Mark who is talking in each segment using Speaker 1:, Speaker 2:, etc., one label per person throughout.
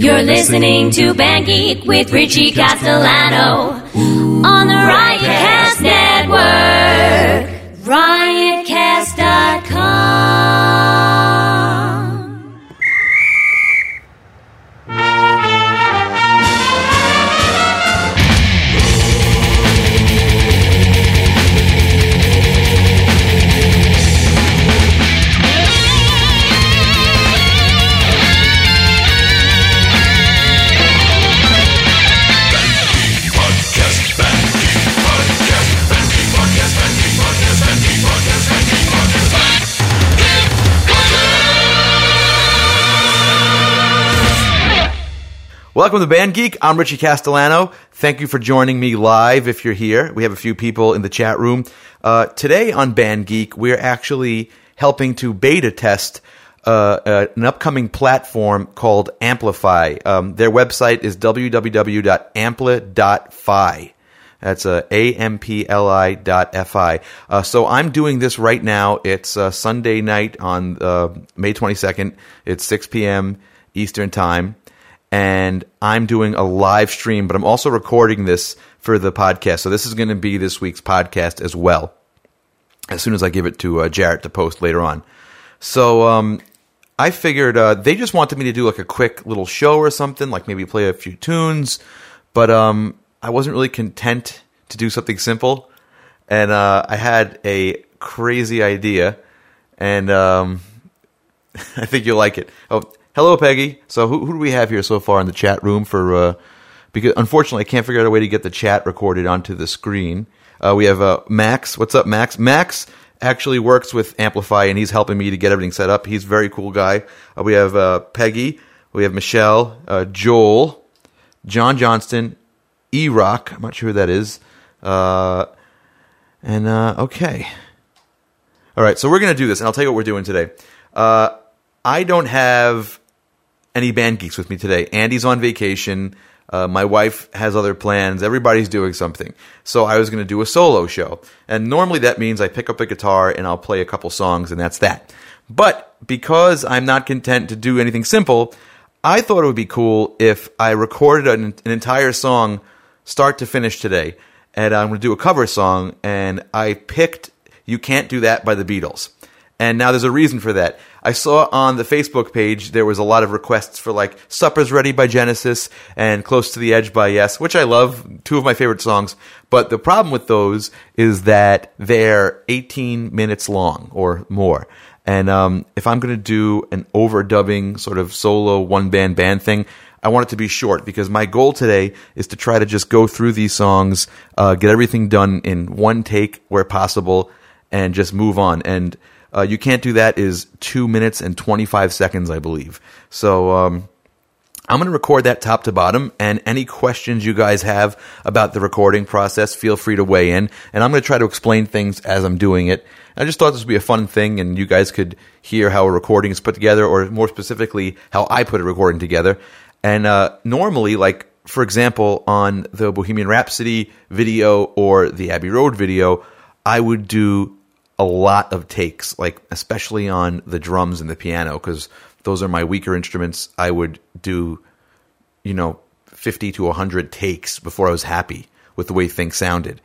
Speaker 1: You're listening to Band Geek with Richie Castellano on the Riotcast Network. Riotcast.com.
Speaker 2: Welcome to Band Geek. I'm Richie Castellano. Thank you for joining me live if you're here. We have a few people in the chat room. Uh, today on Band Geek, we're actually helping to beta test uh, uh, an upcoming platform called Amplify. Um, their website is www.ampli.fi. That's uh, A-M-P-L-I dot F-I. Uh, so I'm doing this right now. It's uh, Sunday night on uh, May 22nd. It's 6 p.m. Eastern Time and I'm doing a live stream, but I'm also recording this for the podcast. So this is going to be this week's podcast as well. As soon as I give it to uh, Jarrett to post later on. So um, I figured uh, they just wanted me to do like a quick little show or something, like maybe play a few tunes, but um, I wasn't really content to do something simple, and uh, I had a crazy idea, and um, I think you'll like it. Oh, hello, Peggy. So who, who do we have here so far in the chat room for? Uh, because unfortunately, I can't figure out a way to get the chat recorded onto the screen. Uh, we have uh, Max. What's up, Max? Max actually works with Amplify, and he's helping me to get everything set up. He's a very cool guy. Uh, we have uh, Peggy. We have Michelle, uh, Joel, John Johnston, E Rock. I'm not sure who that is. Uh, and uh, okay. All right, so we're going to do this, and I'll tell you what we're doing today. Uh, I don't have any band geeks with me today. Andy's on vacation. Uh, my wife has other plans. Everybody's doing something. So I was going to do a solo show. And normally that means I pick up a guitar and I'll play a couple songs and that's that. But because I'm not content to do anything simple, I thought it would be cool if I recorded an, an entire song start to finish today. And I'm going to do a cover song and I picked You Can't Do That by the Beatles. And now there's a reason for that. I saw on the Facebook page there was a lot of requests for like Supper's Ready by Genesis and Close to the Edge by Yes, which I love, two of my favorite songs. But the problem with those is that they're 18 minutes long or more. And um, if I'm going to do an overdubbing sort of solo one band band thing, I want it to be short because my goal today is to try to just go through these songs, uh, get everything done in one take where possible, and just move on. And uh, you can't do that is two minutes and 25 seconds, I believe. So, um, I'm going to record that top to bottom, and any questions you guys have about the recording process, feel free to weigh in. And I'm going to try to explain things as I'm doing it. I just thought this would be a fun thing, and you guys could hear how a recording is put together, or more specifically, how I put a recording together. And uh, normally, like for example, on the Bohemian Rhapsody video or the Abbey Road video, I would do a lot of takes, like especially on the drums and the piano, because those are my weaker instruments. I would do, you know, 50 to 100 takes before I was happy with the way things sounded.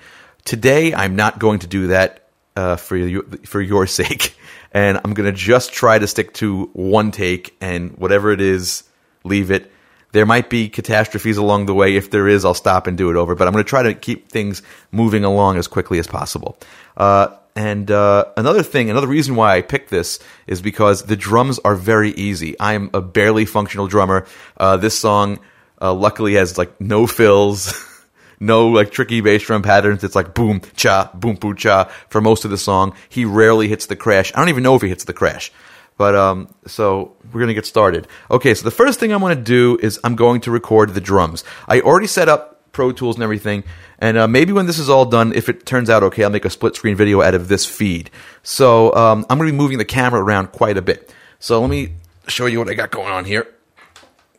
Speaker 2: Today, I'm not going to do that uh, for you, for your sake, and I'm going to just try to stick to one take, and whatever it is, leave it. There might be catastrophes along the way. If there is, I'll stop and do it over. But I'm going to try to keep things moving along as quickly as possible. Uh, and uh, another thing, another reason why I picked this is because the drums are very easy. I am a barely functional drummer. Uh, this song, uh, luckily, has like no fills, no like tricky bass drum patterns. It's like boom cha, boom boom cha for most of the song. He rarely hits the crash. I don't even know if he hits the crash. But um, so we're gonna get started. Okay, so the first thing I'm gonna do is I'm going to record the drums. I already set up Pro Tools and everything, and uh, maybe when this is all done, if it turns out okay, I'll make a split screen video out of this feed. So um, I'm gonna be moving the camera around quite a bit. So let me show you what I got going on here.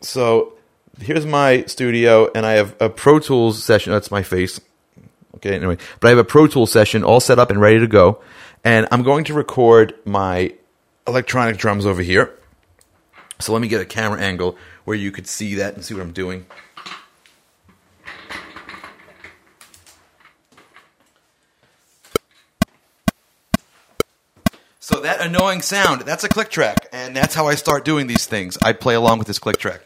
Speaker 2: So here's my studio, and I have a Pro Tools session. That's my face. Okay, anyway, but I have a Pro Tools session all set up and ready to go, and I'm going to record my electronic drums over here. So let me get a camera angle where you could see that and see what I'm doing. So that annoying sound, that's a click track, and that's how I start doing these things. I play along with this click track.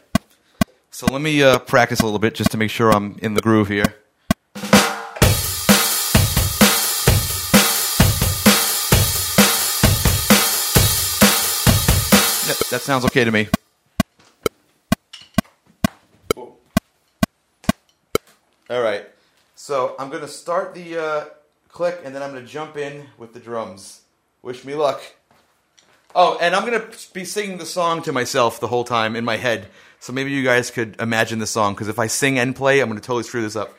Speaker 2: So let me uh, practice a little bit just to make sure I'm in the groove here. That sounds okay to me. All right. So I'm going to start the uh, click and then I'm going to jump in with the drums. Wish me luck. Oh, and I'm to be singing the song to myself the whole time in my head. So maybe you guys could imagine the song because if I sing and play, I'm to totally screw this up.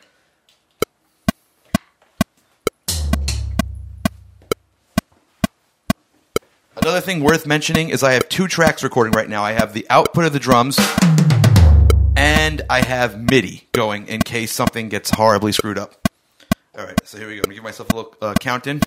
Speaker 2: Another thing worth mentioning is I have two tracks recording right now. I have the output of the drums and I have MIDI going in case something gets horribly screwed up. All right, so here we go. I'm gonna give myself a little uh, count in.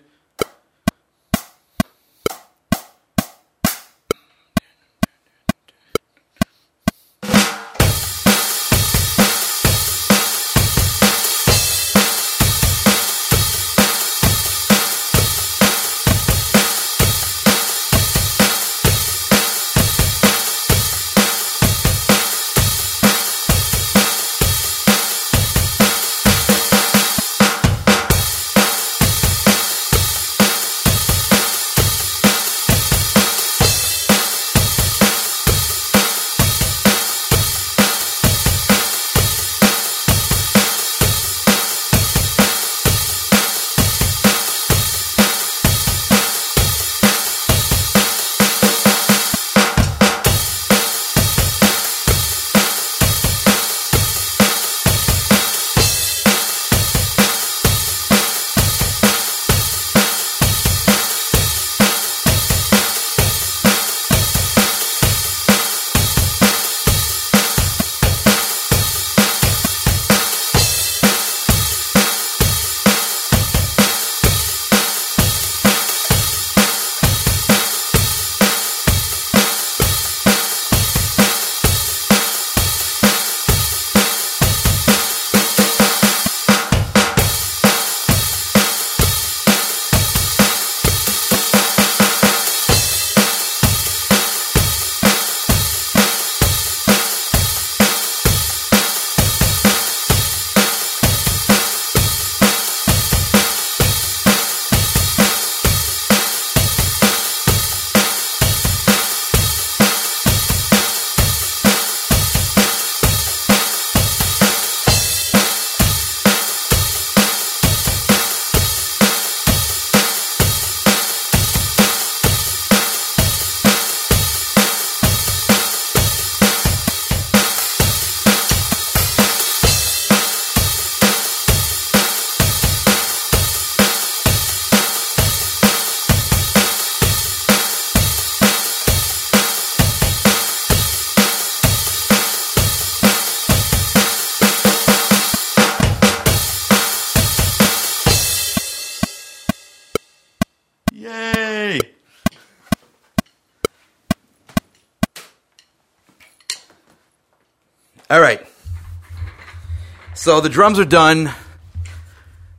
Speaker 2: So the drums are done.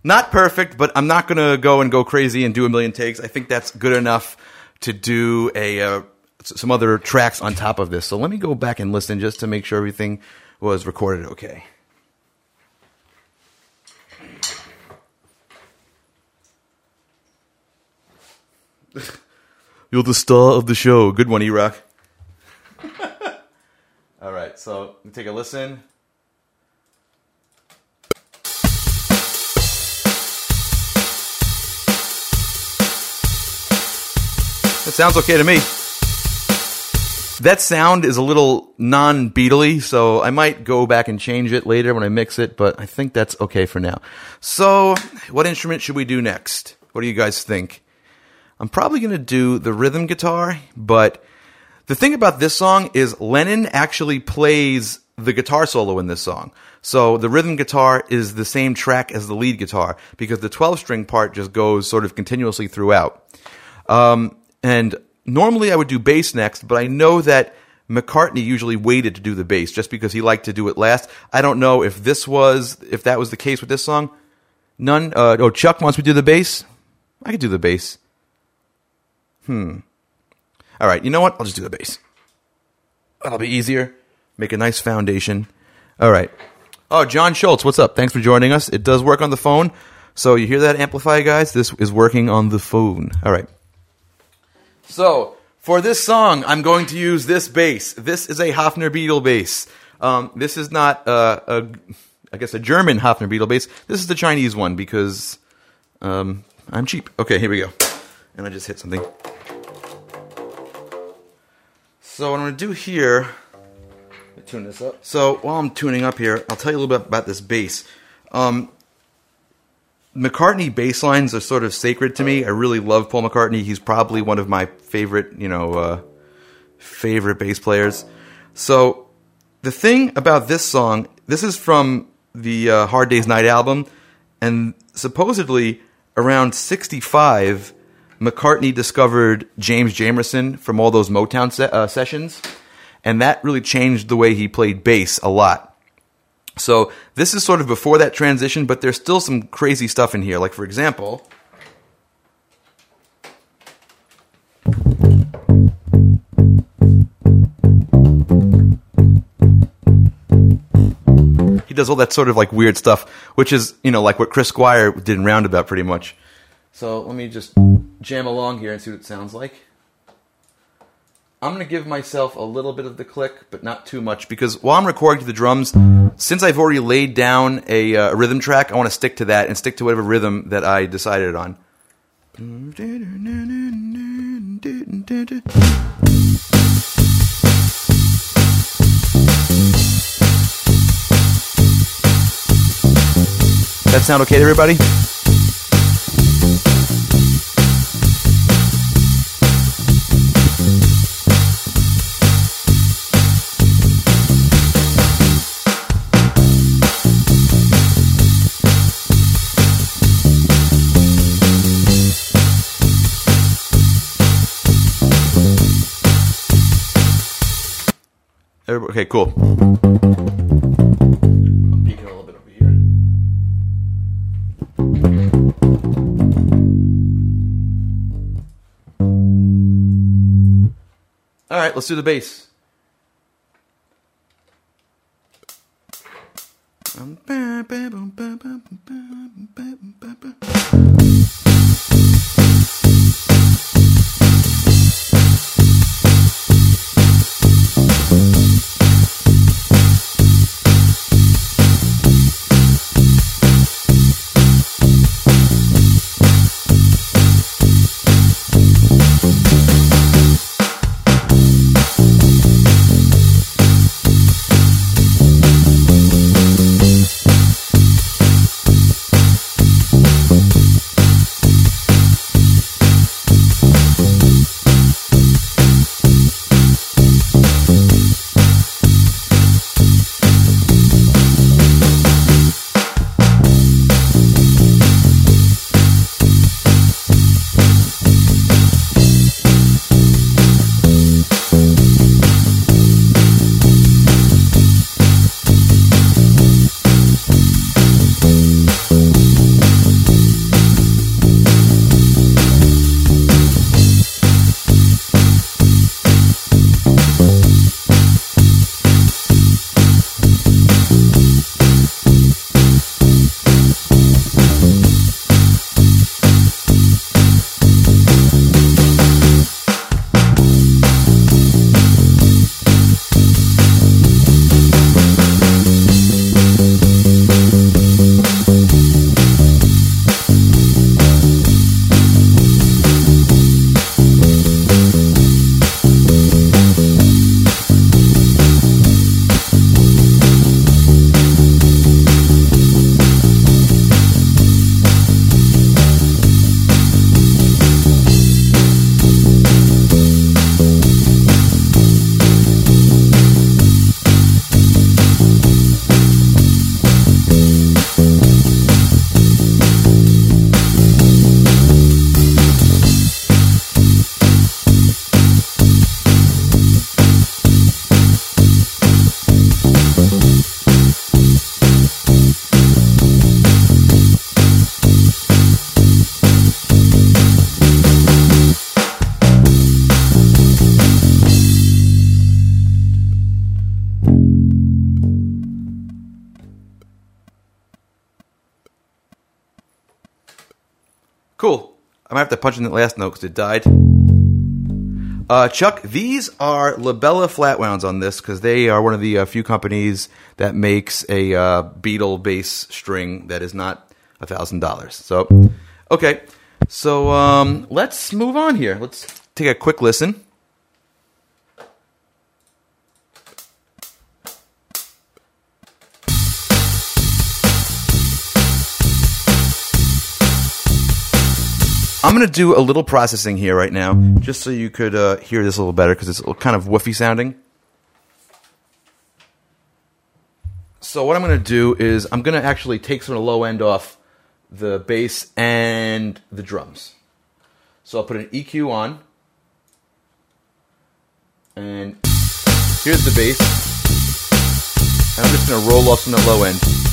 Speaker 2: Not perfect, but I'm not going to go and go crazy and do a million takes. I think that's good enough to do a uh, some other tracks on top of this. So let me go back and listen just to make sure everything was recorded okay. You're the star of the show. Good one, E-Rock. All right, so take a listen. It sounds okay to me. That sound is a little non beatly, so I might go back and change it later when I mix it, but I think that's okay for now. So, what instrument should we do next? What do you guys think? I'm probably going to do the rhythm guitar, but the thing about this song is Lennon actually plays the guitar solo in this song. So the rhythm guitar is the same track as the lead guitar because the 12 string part just goes sort of continuously throughout. Um, and normally I would do bass next, but I know that McCartney usually waited to do the bass just because he liked to do it last. I don't know if this was if that was the case with this song. None. Uh, oh, Chuck wants me to do the bass. I could do the bass. Hmm. All right. You know what? I'll just do the bass. That'll be easier. Make a nice foundation. All right. Oh, John Schultz, what's up? Thanks for joining us. It does work on the phone. So you hear that amplify, guys? This is working on the phone. All right. So for this song, I'm going to use this bass. This is a Hofner Beatle bass. Um, this is not uh, a, I guess, a German Hofner Beatle bass. This is the Chinese one because um, I'm cheap. Okay, here we go. And I just hit something. So what I'm going to do here, tune this up. So while I'm tuning up here, I'll tell you a little bit about this bass. Um, McCartney bass lines are sort of sacred to me. I really love Paul McCartney. He's probably one of my favorite, you know, uh, favorite bass players. So the thing about this song, this is from the uh, Hard Day's Night album, and supposedly around 65, McCartney discovered James Jamerson from all those Motown se- uh, sessions, and that really changed the way he played bass a lot. So this is sort of before that transition, but there's still some crazy stuff in here. Like for example, he does all that sort of like weird stuff, which is you know like what Chris Squire did in Roundabout, pretty much. So let me just jam along here and see what it sounds like. I'm going to give myself a little bit of the click, but not too much, because while I'm recording to the drums, since I've already laid down a, uh, rhythm track, I want to stick to that and stick to whatever rhythm that I decided on. That sound okay to everybody? Everybody, okay, cool. I'm peeking a little bit over here. All right, let's do the bass. Have to punch in the last note because it died. Uh, Chuck, these are La Bella flatwounds on this because they are one of the uh, few companies that makes a uh, Beatle bass string that is not a thousand dollars. So, okay, so um, let's move on here. Let's take a quick listen. I'm going to do a little processing here right now, just so you could uh, hear this a little better, because it's kind of woofy sounding. So what I'm going to do is I'm going to actually take some of the low end off the bass and the drums. So I'll put an EQ on, and here's the bass. And I'm just going to roll off some of the low end.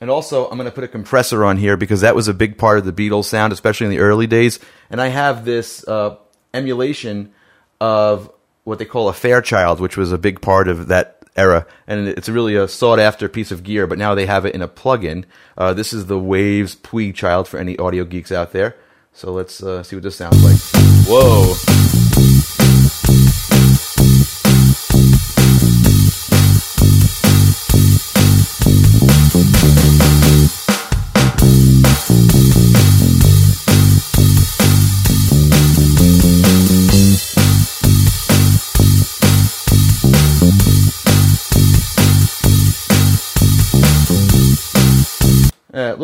Speaker 2: And also, I'm going to put a compressor on here because that was a big part of the Beatles sound, especially in the early days. And I have this uh, emulation of what they call a Fairchild, which was a big part of that era. And it's really a sought after piece of gear, but now they have it in a plug-in. Uh, this is the Waves Puig Child for any audio geeks out there. So let's uh, see what this sounds like. Whoa.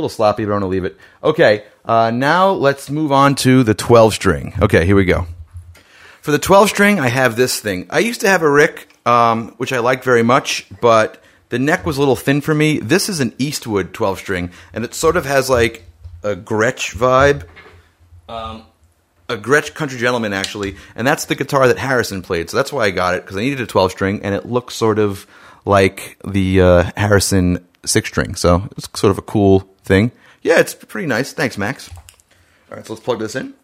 Speaker 2: Little sloppy, but I'm going to leave it. Okay, uh, now let's move on to the 12 string. Okay, here we go. For the 12 string, I have this thing. I used to have a Rick, um, which I liked very much, but the neck was a little thin for me. This is an Eastwood 12 string, and it sort of has like a Gretsch vibe. Um, a Gretsch Country Gentleman, actually, and that's the guitar that Harrison played. So that's why I got it, because I needed a 12 string, and it looks sort of like the uh, Harrison six string. So it's sort of a cool thing. Yeah, it's pretty nice. Thanks, Max. All right, so let's plug this in.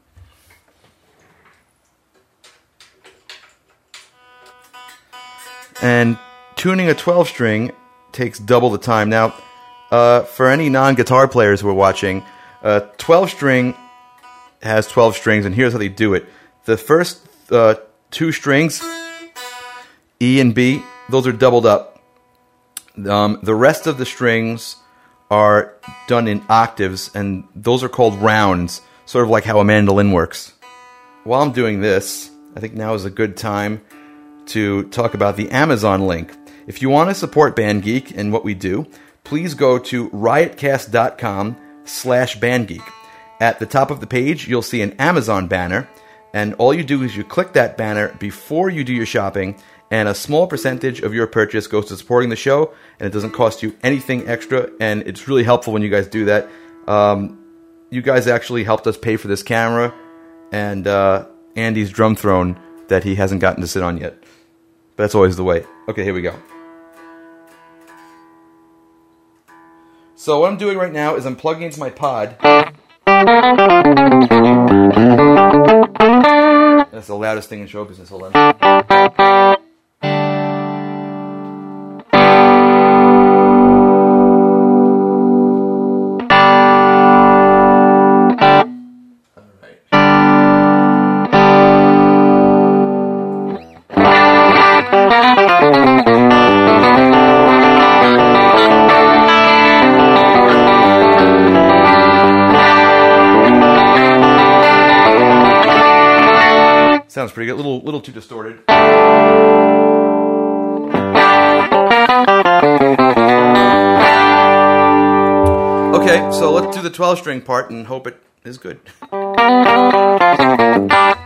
Speaker 2: And tuning a 12 string takes double the time. Now, uh, for any non guitar players who are watching, uh, 12 string has 12 strings, and here's how they do it. The first uh, two strings, E and B, those are doubled up. Um, the rest of the strings are done in octaves, and those are called rounds, sort of like how a mandolin works. While I'm doing this, I think now is a good time to talk about the Amazon link. If you want to support Band Geek and what we do, please go to riotcast.com slash bandgeek. At the top of the page, you'll see an Amazon banner, and all you do is you click that banner before you do your shopping, and a small percentage of your purchase goes to supporting the show, and it doesn't cost you anything extra, and it's really helpful when you guys do that. Um, you guys actually helped us pay for this camera and uh, Andy's drum throne that he hasn't gotten to sit on yet. But that's always the way. Okay, here we go. So what I'm doing right now is I'm plugging into my pod. That's the loudest thing in show business. Hold on. So let's do the 12 string part and hope it is good.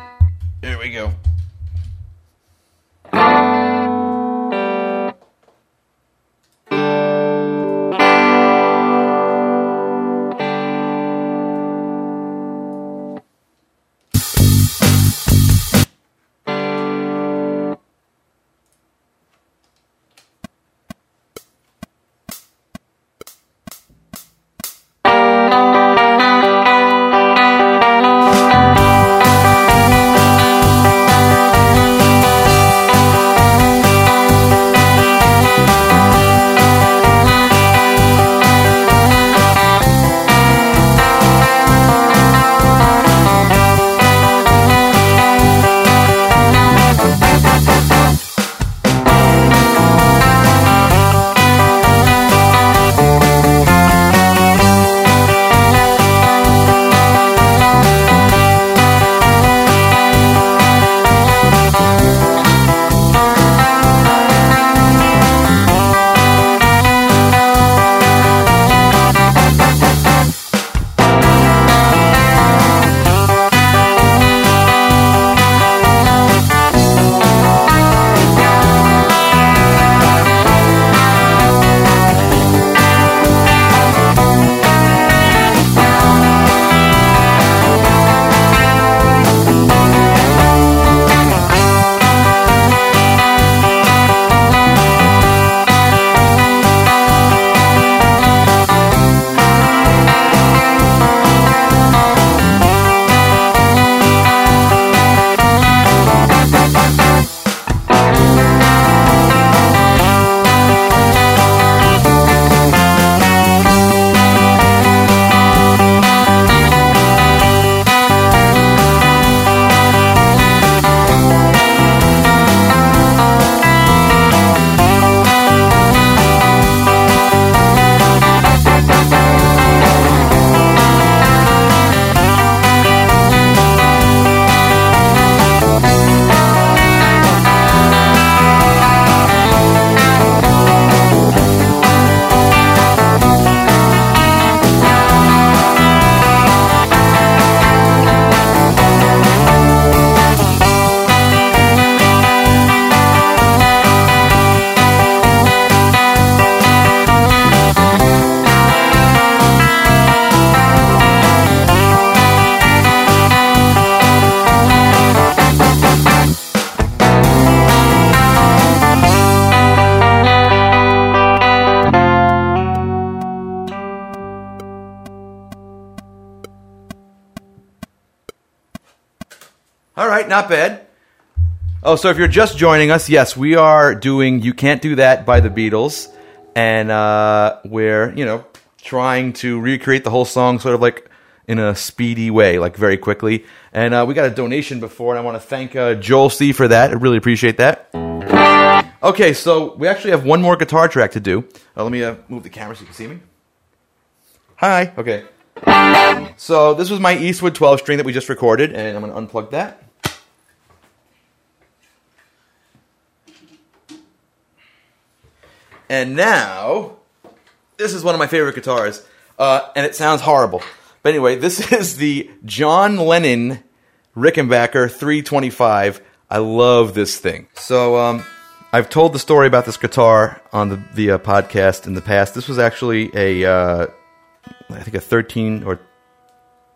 Speaker 2: Bad. Oh, so if you're just joining us, yes, we are doing "You Can't Do That" by the Beatles, and uh, we're you know trying to recreate the whole song, sort of like in a speedy way, like very quickly. And uh, we got a donation before, and I want to thank uh, Joel C for that. I really appreciate that. Okay, so we actually have one more guitar track to do. Uh, let me uh, move the camera so you can see me. Hi. Okay. So this was my Eastwood 12 string that we just recorded, and I'm going to unplug that. And now, this is one of my favorite guitars, uh, and it sounds horrible. But anyway, this is the John Lennon Rickenbacker 325. I love this thing. So, um, I've told the story about this guitar on the, the uh, podcast in the past. This was actually a, uh, I think a 13 or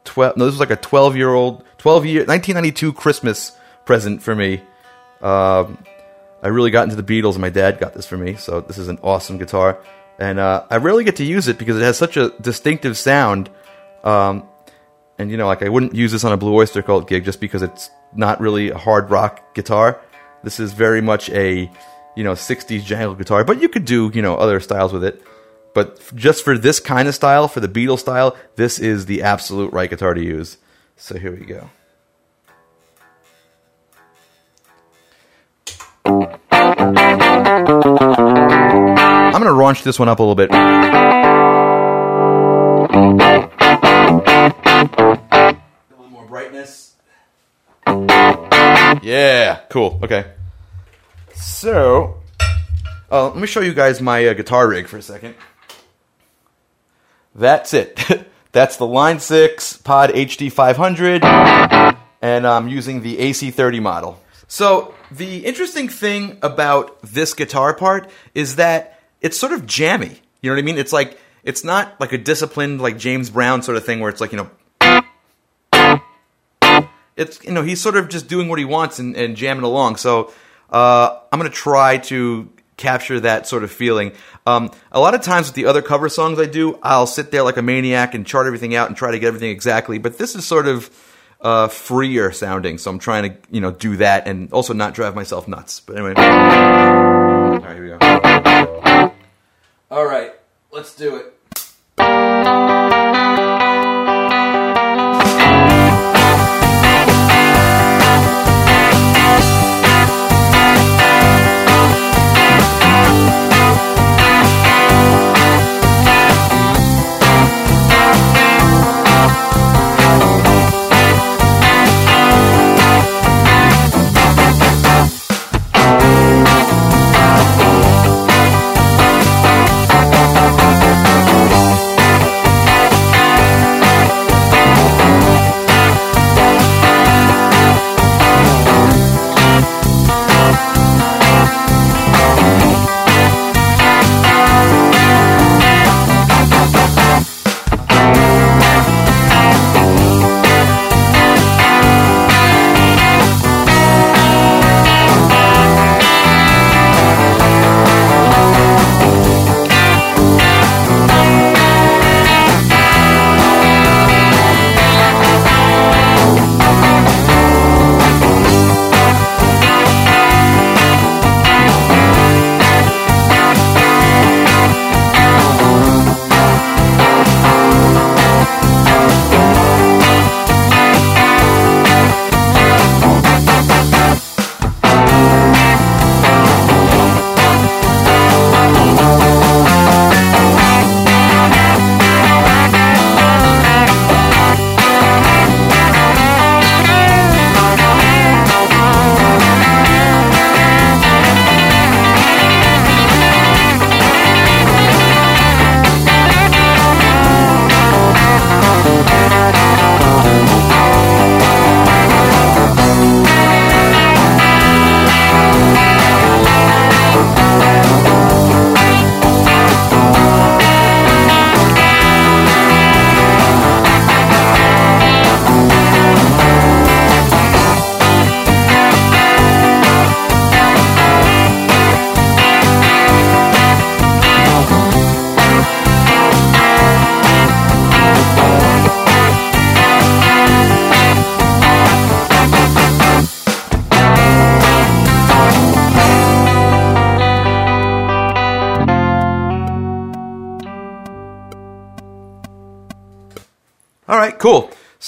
Speaker 2: 12, no, this was like a 12 year old, 12 year, 1992 Christmas present for me. Um, I really got into the Beatles, and my dad got this for me. So this is an awesome guitar, and uh, I rarely get to use it because it has such a distinctive sound. Um, and you know, like I wouldn't use this on a Blue Oyster Cult gig just because it's not really a hard rock guitar. This is very much a you know 60s jangle guitar, but you could do you know other styles with it. But just for this kind of style, for the Beatles style, this is the absolute right guitar to use. So here we go. I'm going to launch this one up a little bit. A little more brightness. Yeah, cool. Okay. So, uh, let me show you guys my uh, guitar rig for a second. That's it. That's the Line 6 Pod HD 500, and I'm using the AC30 model. So, the interesting thing about this guitar part is that it's sort of jammy. You know what I mean? It's like, it's not like a disciplined, like James Brown sort of thing where it's like, you know, it's you know he's sort of just doing what he wants and, and jamming along. So uh, I'm gonna try to capture that sort of feeling. Um, a lot of times with the other cover songs I do, I'll sit there like a maniac and chart everything out and try to get everything exactly. But this is sort of uh, freer sounding, so I'm trying to you know do that and also not drive myself nuts. But anyway, all right, here we go. All right, let's do it.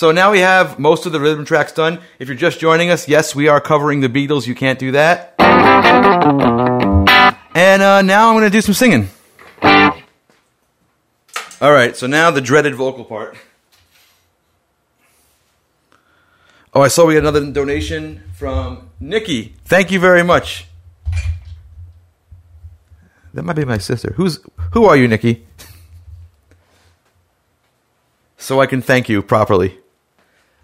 Speaker 2: So now we have most of the rhythm tracks done. If you're just joining us, yes, we are covering the Beatles. You can't do that. And uh, now I'm going to do some singing. All right, so now the dreaded vocal part. Oh, I saw we had another donation from Nikki. Thank you very much. That might be my sister. Who's who are you, Nikki? so I can thank you properly.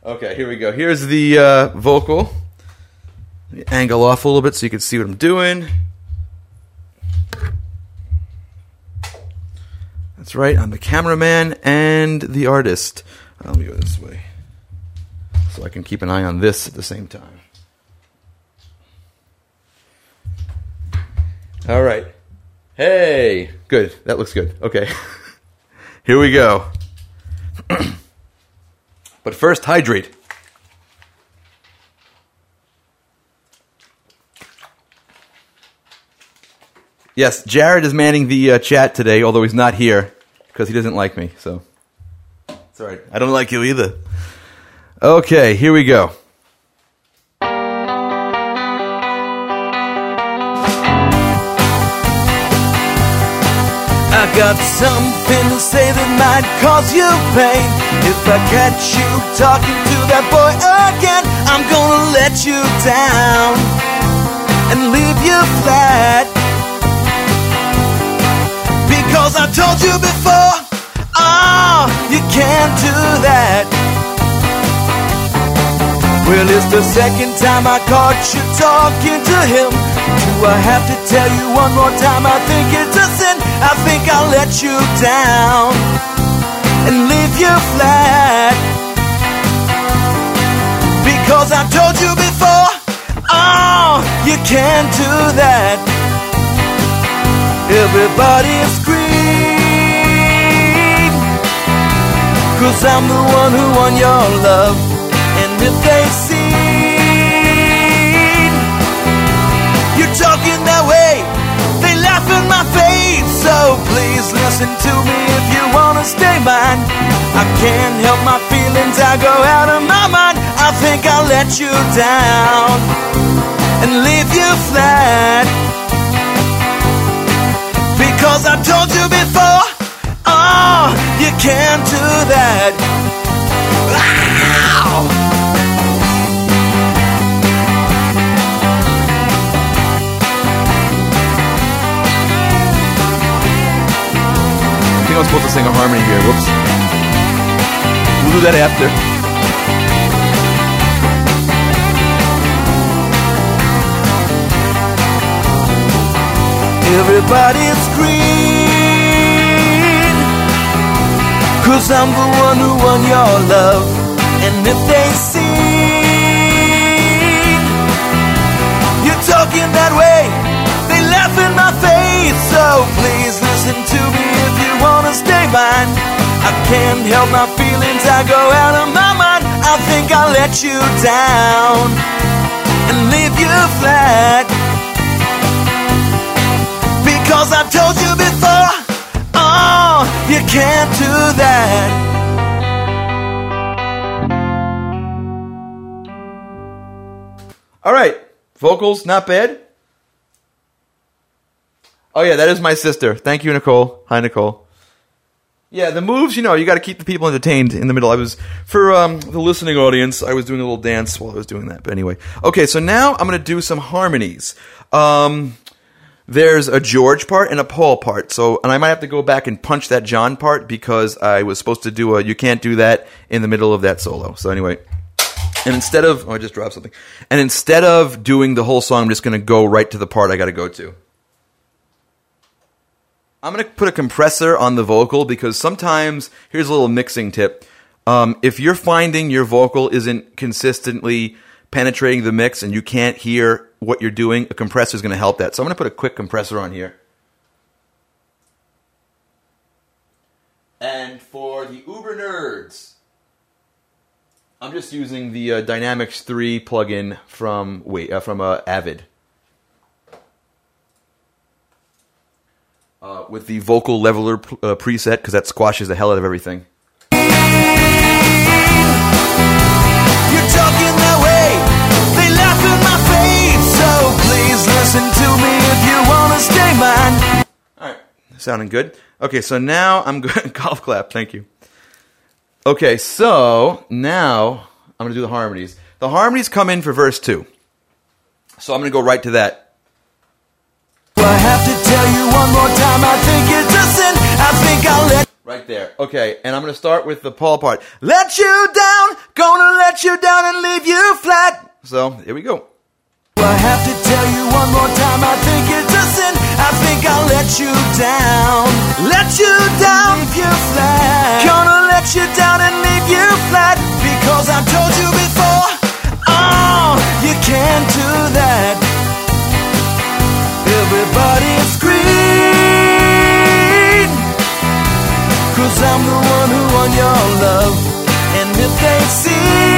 Speaker 2: Okay, here we go. Here's the uh, vocal. Angle off a little bit so you can see what I'm doing. That's right. I'm the cameraman and the artist. Uh, let me go this way so I can keep an eye on this at the same time. All right. Hey, good. That looks good. Okay. Here we go. but first, hydrate. Yes, Jared is manning the uh, chat today, although he's not here because he doesn't like me. So it's all right. I don't like you either. Okay, here we go.
Speaker 3: Got something to say that might cause you pain. If I catch you talking to that boy again, I'm gonna let you down and leave you flat. Because I told you before, oh, you can't do that. Well, it's the second time I caught you talking to him. Do I have to tell you one more time? I think it's a sin. I think I'll let you down and leave you flat. Because I told you before, oh, you can't do that. Everybody scream. Cause I'm the one who won your love. And if they see So please listen to me if you wanna stay mine. I can't help my feelings, I go out of my mind. I think I'll let you down and leave you flat. Because I told you before, oh, you can't do that. Ow!
Speaker 2: I'm supposed to sing a harmony here. Whoops. We'll do that after.
Speaker 3: Everybody scream Cause I'm the one who won your love And if they see you're talking that way They laugh in my face So please listen to me if you mine I can't help my feelings I go out of my mind I think I'll let you down And leave you flat because I told you before, oh, you can't do that.
Speaker 2: All right, vocals not bad. Oh yeah, that is my sister. Thank you, Nicole. Hi, Nicole. Yeah, the moves, you know, you got to keep the people entertained in the middle. I was for um, the listening audience, I was doing a little dance while I was doing that. But anyway, okay, so now I'm going to do some harmonies. Um, there's a George part and a Paul part. So, and I might have to go back and punch that John part because I was supposed to do a you can't do that in the middle of that solo. So anyway, and instead of oh, I just dropped something. And instead of doing the whole song, I'm just going to go right to the part I got to go to. I'm going to put a compressor on the vocal because sometimes here's a little mixing tip. Um, if you're finding your vocal isn't consistently penetrating the mix and you can't hear what you're doing, a compressor is going to help that. So I'm going to put a quick compressor on here. And for the Uber nerds, I'm just using the uh, Dynamics 3 plugin from wait uh, from uh, Avid. uh, with the vocal leveler uh, preset because that squashes the hell out of everything. Face, so Alright, sounding good. Okay, so now I'm going. Golf clap, thank you. Okay, so now I'm going to do the harmonies. The harmonies come in for verse 2. So I'm going to go right to that
Speaker 3: tell you one more time, I think it's a sin. I think I'll let
Speaker 2: Right there. Okay, and I'm going to start with the Paul part. Let you down, gonna let you down and leave you flat. So here we go.
Speaker 3: I have to tell you one more time, I think it's a sin. I think I'll let you down. Let you down, leave you flat. Gonna let you down and leave you flat. Because I told you before, oh, you can't do that. Everybody scream. Cause I'm the one who won your love. And if they see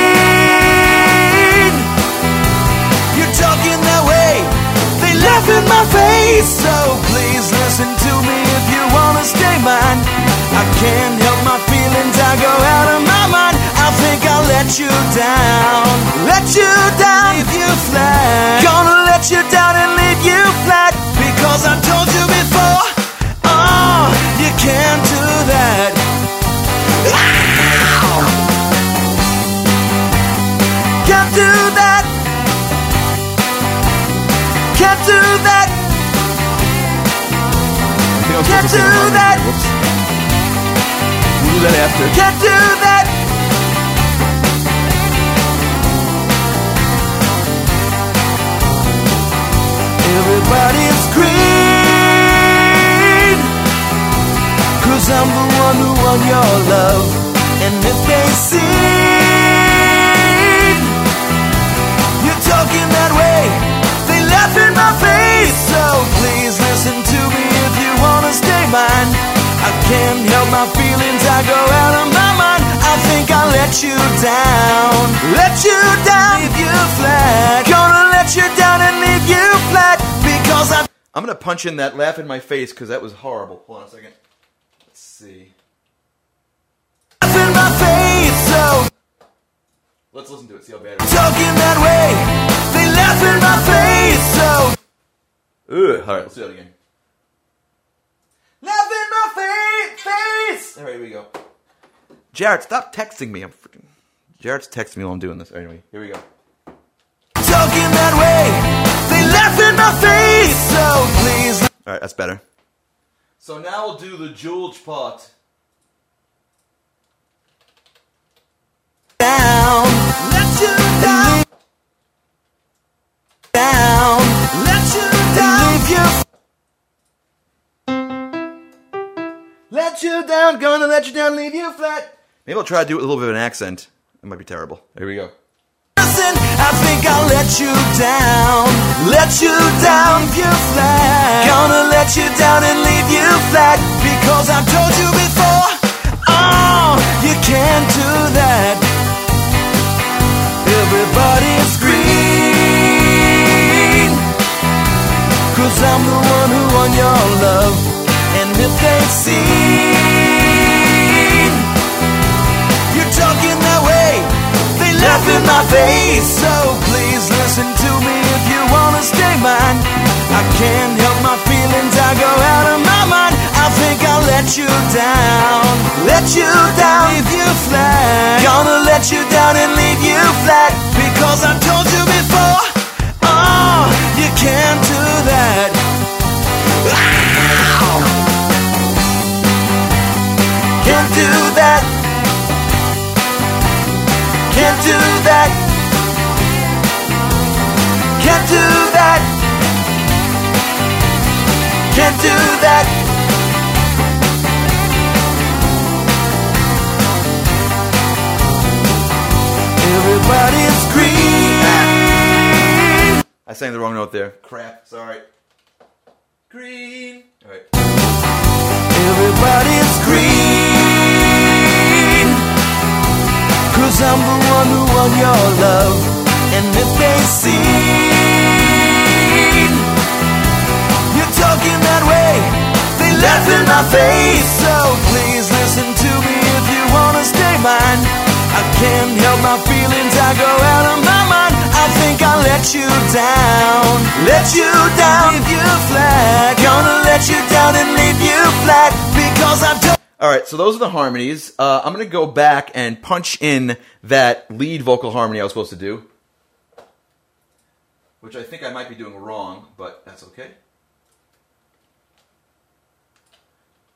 Speaker 3: you're talking that way. They laugh in my face. So please listen to me if you wanna stay mine. I can't help my feelings. I go out of my mind. Think I'll let you down. Let you down. Leave you flat. Gonna let you down and leave you flat. Because I told you before. Oh, you can't do that. Ow! Can't do that. Can't do that. Can't do that.
Speaker 2: Whoops. We'll do that after.
Speaker 3: Can't do that. Everybody scream. Cause I'm the one who won your love. And if they see you're talking that way. They laugh in my face. So please listen to me if you wanna stay mine. I can't help my feelings. I go out of my mind. I think I'll let you down. Let you down. Leave you flat. Gonna let you down and leave you flat.
Speaker 2: I'm to punch in that laugh in my face because that was horrible. Hold on a second. Let's see.
Speaker 3: laugh in my face. So
Speaker 2: Let's listen to it. See how bad it is.
Speaker 3: talking that way. They laugh in my face. So
Speaker 2: Ugh. All right, let's do that again. Laugh in my face. face. All right, here we go. Jared, stop texting me. I'm freaking. Jared's texting me while I'm doing this. Anyway, here we go.
Speaker 3: talking that way. They laugh in my face. So please.
Speaker 2: All right, that's better. So now we'll do the George part.
Speaker 3: down. Let you down. Down. Let you down. Leave you.
Speaker 2: Let you down, gonna let you down, leave you flat. Maybe I'll try to do it with a little bit of an accent. It might be terrible. Here we go.
Speaker 3: Listen, I think I'll let you down. Let you down, you flat. Gonna let you down and leave you flat. Because I've told you before. Oh, you can't do that. Everybody scream. Cause I'm the one who won your love. And if they see laugh in my face. So please listen to me if you wanna stay mine. I can't help my feelings, I go out of my mind. I think I'll let you down. Let you down, leave you flat. Gonna let you down and leave you flat. Because I told you before. Oh, you can't do that. Ow! Do that. Can't do that. Everybody scream.
Speaker 2: I sang the wrong note there. Crap. Sorry. Green. All right.
Speaker 3: Everybody scream. Cause I'm the one who won your love. And if they see you're talking that way, they laugh in my face. So please listen to me if you wanna stay mine. I can't help my feelings, I go out of my mind. I I think I'll let you down. Let you down, leave you flat. Gonna let you down and leave you flat because done.
Speaker 2: All right, so those are the harmonies. Uh, I'm going to go back and punch in that lead vocal harmony I was supposed to do, which I think I might be doing wrong, but that's okay.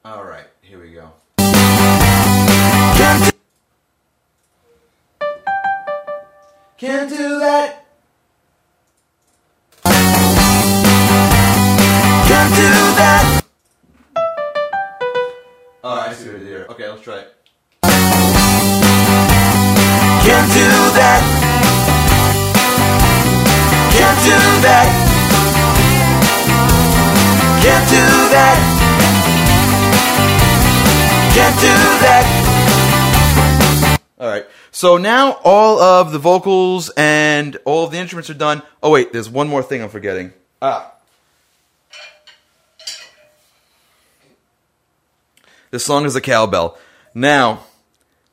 Speaker 2: All right, here we go.
Speaker 3: Can't do-
Speaker 2: Can't do that.
Speaker 3: Can't do that.
Speaker 2: Oh, I see what I did here. Okay, let's try it.
Speaker 3: That. Can't do that. Can't do that.
Speaker 2: All right. So now all of the vocals and all of the instruments are done. Oh wait, there's one more thing I'm forgetting. Ah. This song is a cowbell. Now,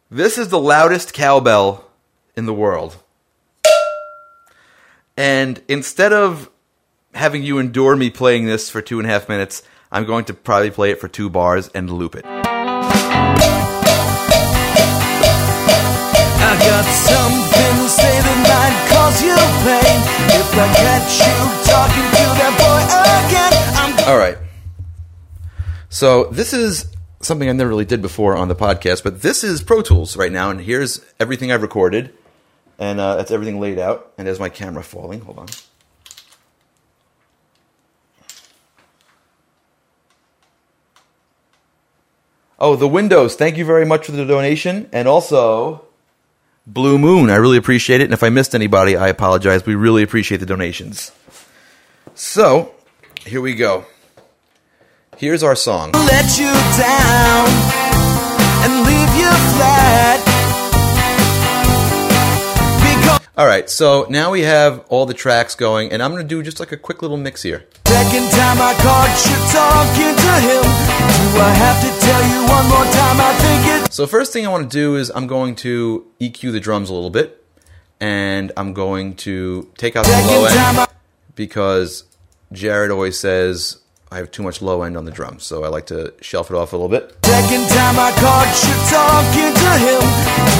Speaker 2: this is the loudest cowbell in the world. And instead of having you endure me playing this for two and a half minutes, I'm going to probably play it for two bars and loop it.
Speaker 3: I got something to say that might cause you pain. If I catch you talking to that boy again, I'm
Speaker 2: All right. So this is something I never really did before on the podcast, but this is Pro Tools right now, and here's everything I've recorded, and uh, that's everything laid out. And there's my camera falling. Hold on. Oh, the Windows. Thank you very much for the donation, and also Blue Moon. I really appreciate it. And if I missed anybody, I apologize. We really appreciate the donations. So here we go. Here's our song.
Speaker 3: let you down and leave you flat.
Speaker 2: All right, so now we have all the tracks going, and I'm going to do just like a quick little mix here.
Speaker 3: second time I caught you talking to him. Do I have to tell you one more time? I think it.
Speaker 2: So first thing I want to do is I'm going to EQ the drums a little bit, and I'm going to take out the low end
Speaker 3: I.
Speaker 2: because Jared always says I have too much low end on the drums, so I like to shelf it off a little bit.
Speaker 3: Second time I caught you talking to him.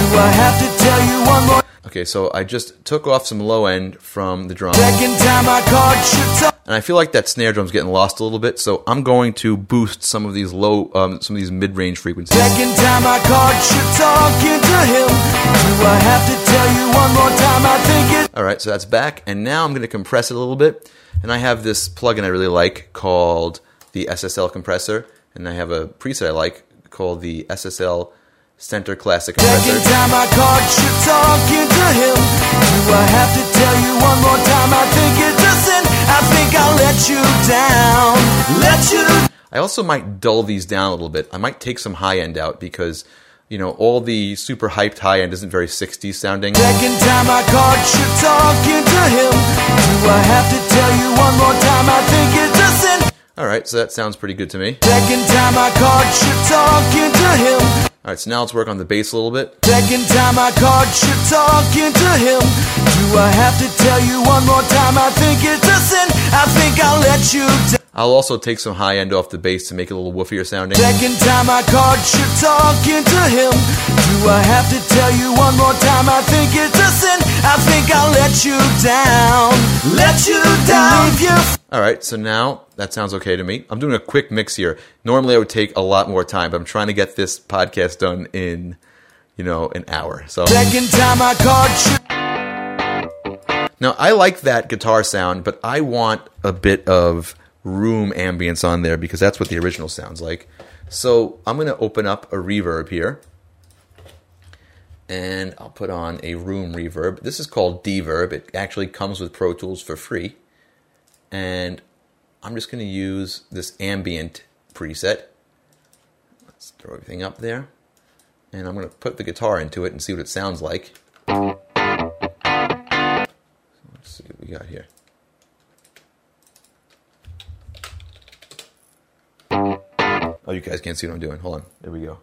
Speaker 3: Do I have to tell you one more?
Speaker 2: Okay, so I just took off some low end from the drum,
Speaker 3: Second time I
Speaker 2: and I feel like that snare drum's getting lost a little bit, so I'm going to boost some of these low, um, some of these mid range frequencies.
Speaker 3: Second time I caught you talking to him. Do I have to tell you one more time? I think it.
Speaker 2: All right, so that's back, and now I'm going to compress it a little bit. And I have this plugin I really like called the SSL compressor, and I have a preset I like called the SSL Center Classic
Speaker 3: Second time I caught you talking to him. Do I have to tell you one more time? I think it's a sin. I think I'll let you down. Let you.
Speaker 2: I also might dull these down a little bit. I might take some high end out because you know all the super hyped high end isn't very 60s sounding.
Speaker 3: Second time I caught you talking to him. Do I have to tell you one more time? I think it's a sin.
Speaker 2: All right, so that sounds pretty good to me.
Speaker 3: Second time I caught you talking to him.
Speaker 2: All right, so now let's work on the bass a little bit.
Speaker 3: Second time I caught you talking to him. Do I have to tell you one more time? I think it's a sin. I think I'll let you down.
Speaker 2: I'll also take some high end off the bass to make it a little woofier sounding.
Speaker 3: Second time I caught you talking to him. Do I have to tell you one more time? I think it's a sin. I think I'll let you down. Let you down. You.
Speaker 2: All right, so now that sounds okay to me. I'm doing a quick mix here. Normally I would take a lot more time, but I'm trying to get this podcast done in, you know, an hour. So
Speaker 3: Second time I caught you.
Speaker 2: now I like that guitar sound, but I want a bit of room ambience on there because that's what the original sounds like. So I'm going to open up a reverb here. And I'll put on a room reverb. This is called D-Verb. It actually comes with Pro Tools for free. And I'm just going to use this ambient preset. Let's throw everything up there. And I'm going to put the guitar into it and see what it sounds like. So let's see what we got here. Oh, you guys can't see what I'm doing. Hold on. There we go.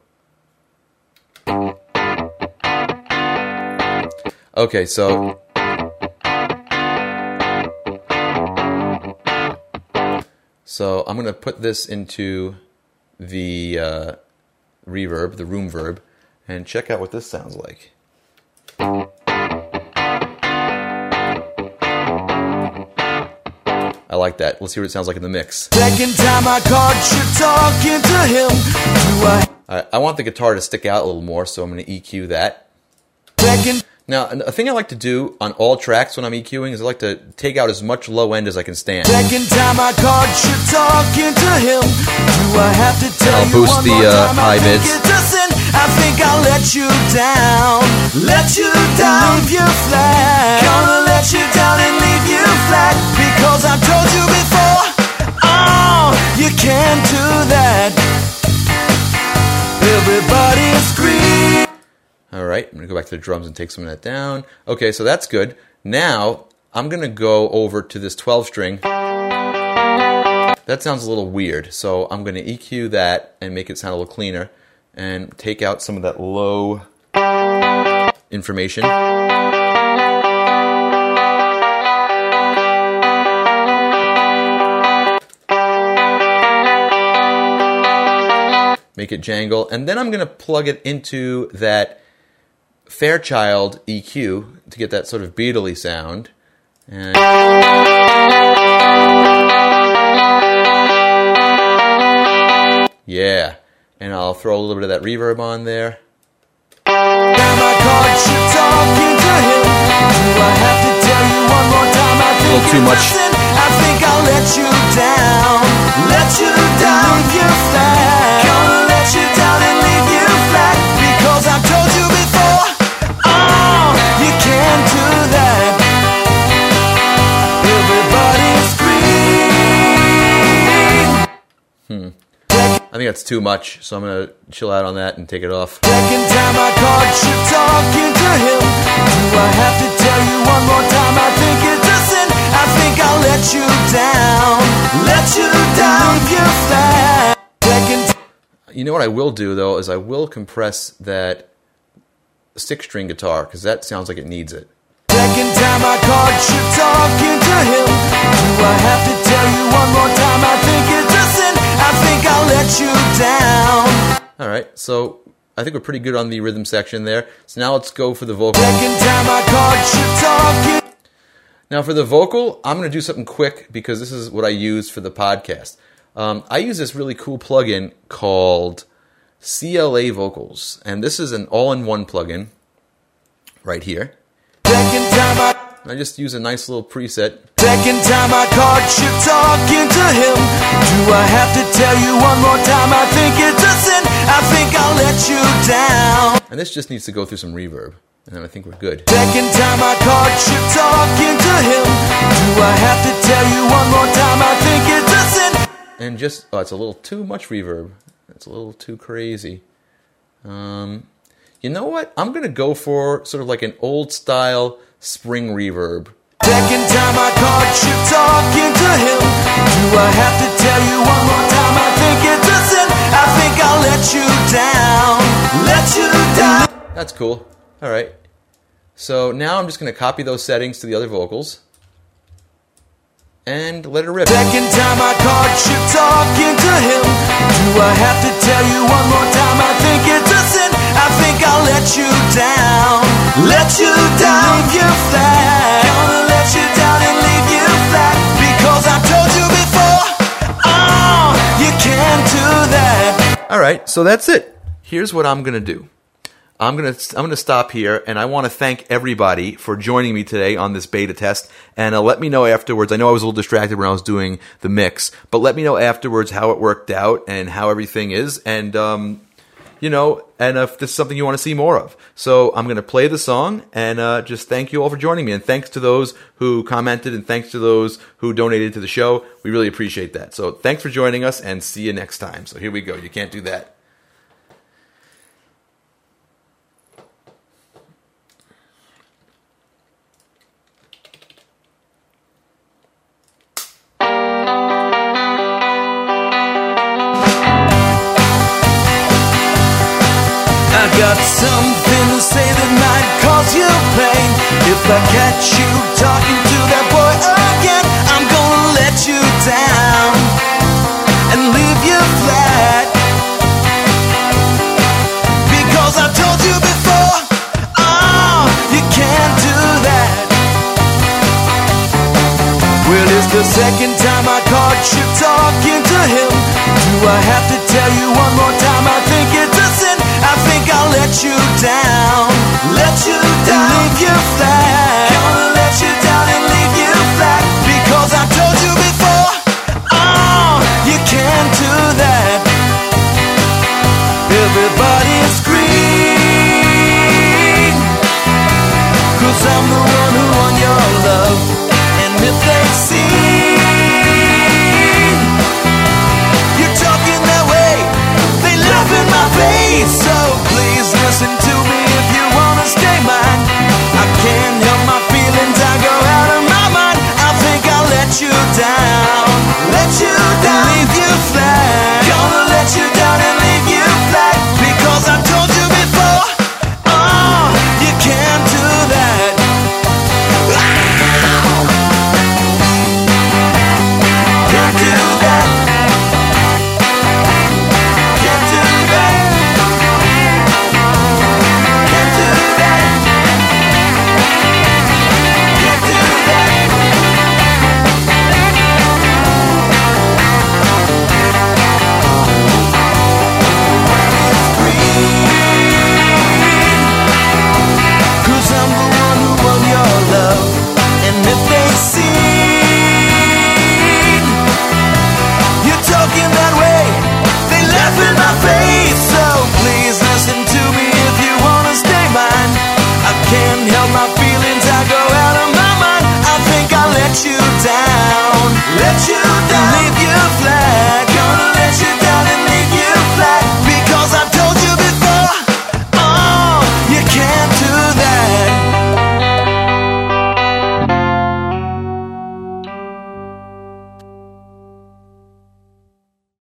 Speaker 2: Okay, so. So I'm going to put this into the uh, reverb, the room verb, and check out what this sounds like. Like that. Let's see what it sounds like in the mix.
Speaker 3: Second time I caught you talking to him. Do I
Speaker 2: I, I want the guitar to stick out a little more, so I'm going to EQ that.
Speaker 3: second
Speaker 2: Now, a thing I like to do on all tracks when I'm EQing is I like to take out as much low end as I can stand.
Speaker 3: second time I caught you talking to him? Do I have to tell
Speaker 2: I'll
Speaker 3: you
Speaker 2: boost
Speaker 3: one
Speaker 2: the, uh, high mids.
Speaker 3: I think I'll let you down. Let you down. Leave you flat. Gonna let you down and leave you flat because I told you before. Oh, you can't do that. Everybody scream.
Speaker 2: All right, I'm to go back to the drums and take some of that down. Okay, so that's good. Now, I'm to go over to this 12 string. That sounds a little weird, so I'm to EQ that and make it sound a little cleaner and take out some of that low information. Make it jangle, and then I'm going to plug it into that Fairchild EQ to get that sort of beatly sound. And yeah, and I'll throw a little bit of that reverb on there.
Speaker 3: Time I caught you talking to him. Do I have to tell you one more time? I think
Speaker 2: little too much.
Speaker 3: I think I'll let you down. Let you down. Leave you flat. Scream.
Speaker 2: I think that's too much, so I'm gonna chill out on that and take it off.
Speaker 3: Second time I caught you talking to him. Do I have to tell you one more time? I think it's a sin. I think I'll let you down. Let you down. You. Second.
Speaker 2: You know what I will do though is I will compress that six string guitar because that sounds like it needs it.
Speaker 3: Second time I caught you talking to him. Do I have to tell you one more time? I think it's I think I'll let you down.
Speaker 2: All right, so I think we're pretty good on the rhythm section there. So now let's go for the vocal.
Speaker 3: Second time I caught you talking.
Speaker 2: Now for the vocal, I'm going to do something quick because this is what I use for the podcast. Um, I use this really cool plugin called CLA Vocals, and this is an all-in-one plugin right here.
Speaker 3: I
Speaker 2: just use a nice little preset.
Speaker 3: Second time I caught you talking to him. Do I have to tell you one more time? I think it's a sin. I think I'll let you down.
Speaker 2: And this just needs to go through some reverb, and then I think we're good.
Speaker 3: Second time I caught you talking to him. Do I have to tell you one more time? I think it's a sin.
Speaker 2: And just, oh, it's a little too much reverb. It's a little too crazy. Um, you know what? I'm going to go for sort of like an old style spring reverb.
Speaker 3: Second time I caught you talking to him. Do I have to tell you one more time? I think it's a sin. I think I'll let you down. Let you down.
Speaker 2: That's cool. All right. So now I'm just going to copy those settings to the other vocals and let it rip.
Speaker 3: Second time I caught you talking to him. Do I have to tell you one more time? I think it's a sin. Think I'll let you down. Let you down. Leave you flat. Gonna let you down and leave you flat. Because I told you before. Oh, you can't do that.
Speaker 2: All right, so that's it. Here's what I'm to do. I'm to I'm to stop here and I want to thank everybody for joining me today on this beta test and uh, let me know afterwards. I know I was a little distracted when I was doing the mix, but let me know afterwards how it worked out and how everything is and um you know, and if this is something you want to see more of. So I'm going to play the song and uh, just thank you all for joining me. And thanks to those who commented and thanks to those who donated to the show. We really appreciate that. So thanks for joining us and see you next time. So here we go. You can't do that.
Speaker 3: You talking to that boy again. I'm gonna let you down and leave you flat. Because I told you before, oh, you can't do that. Well, it's the second time I caught you talking to him. Do I have to tell you one more time? I think it's a sin. I think I'll let you down, let you down, and leave you flat.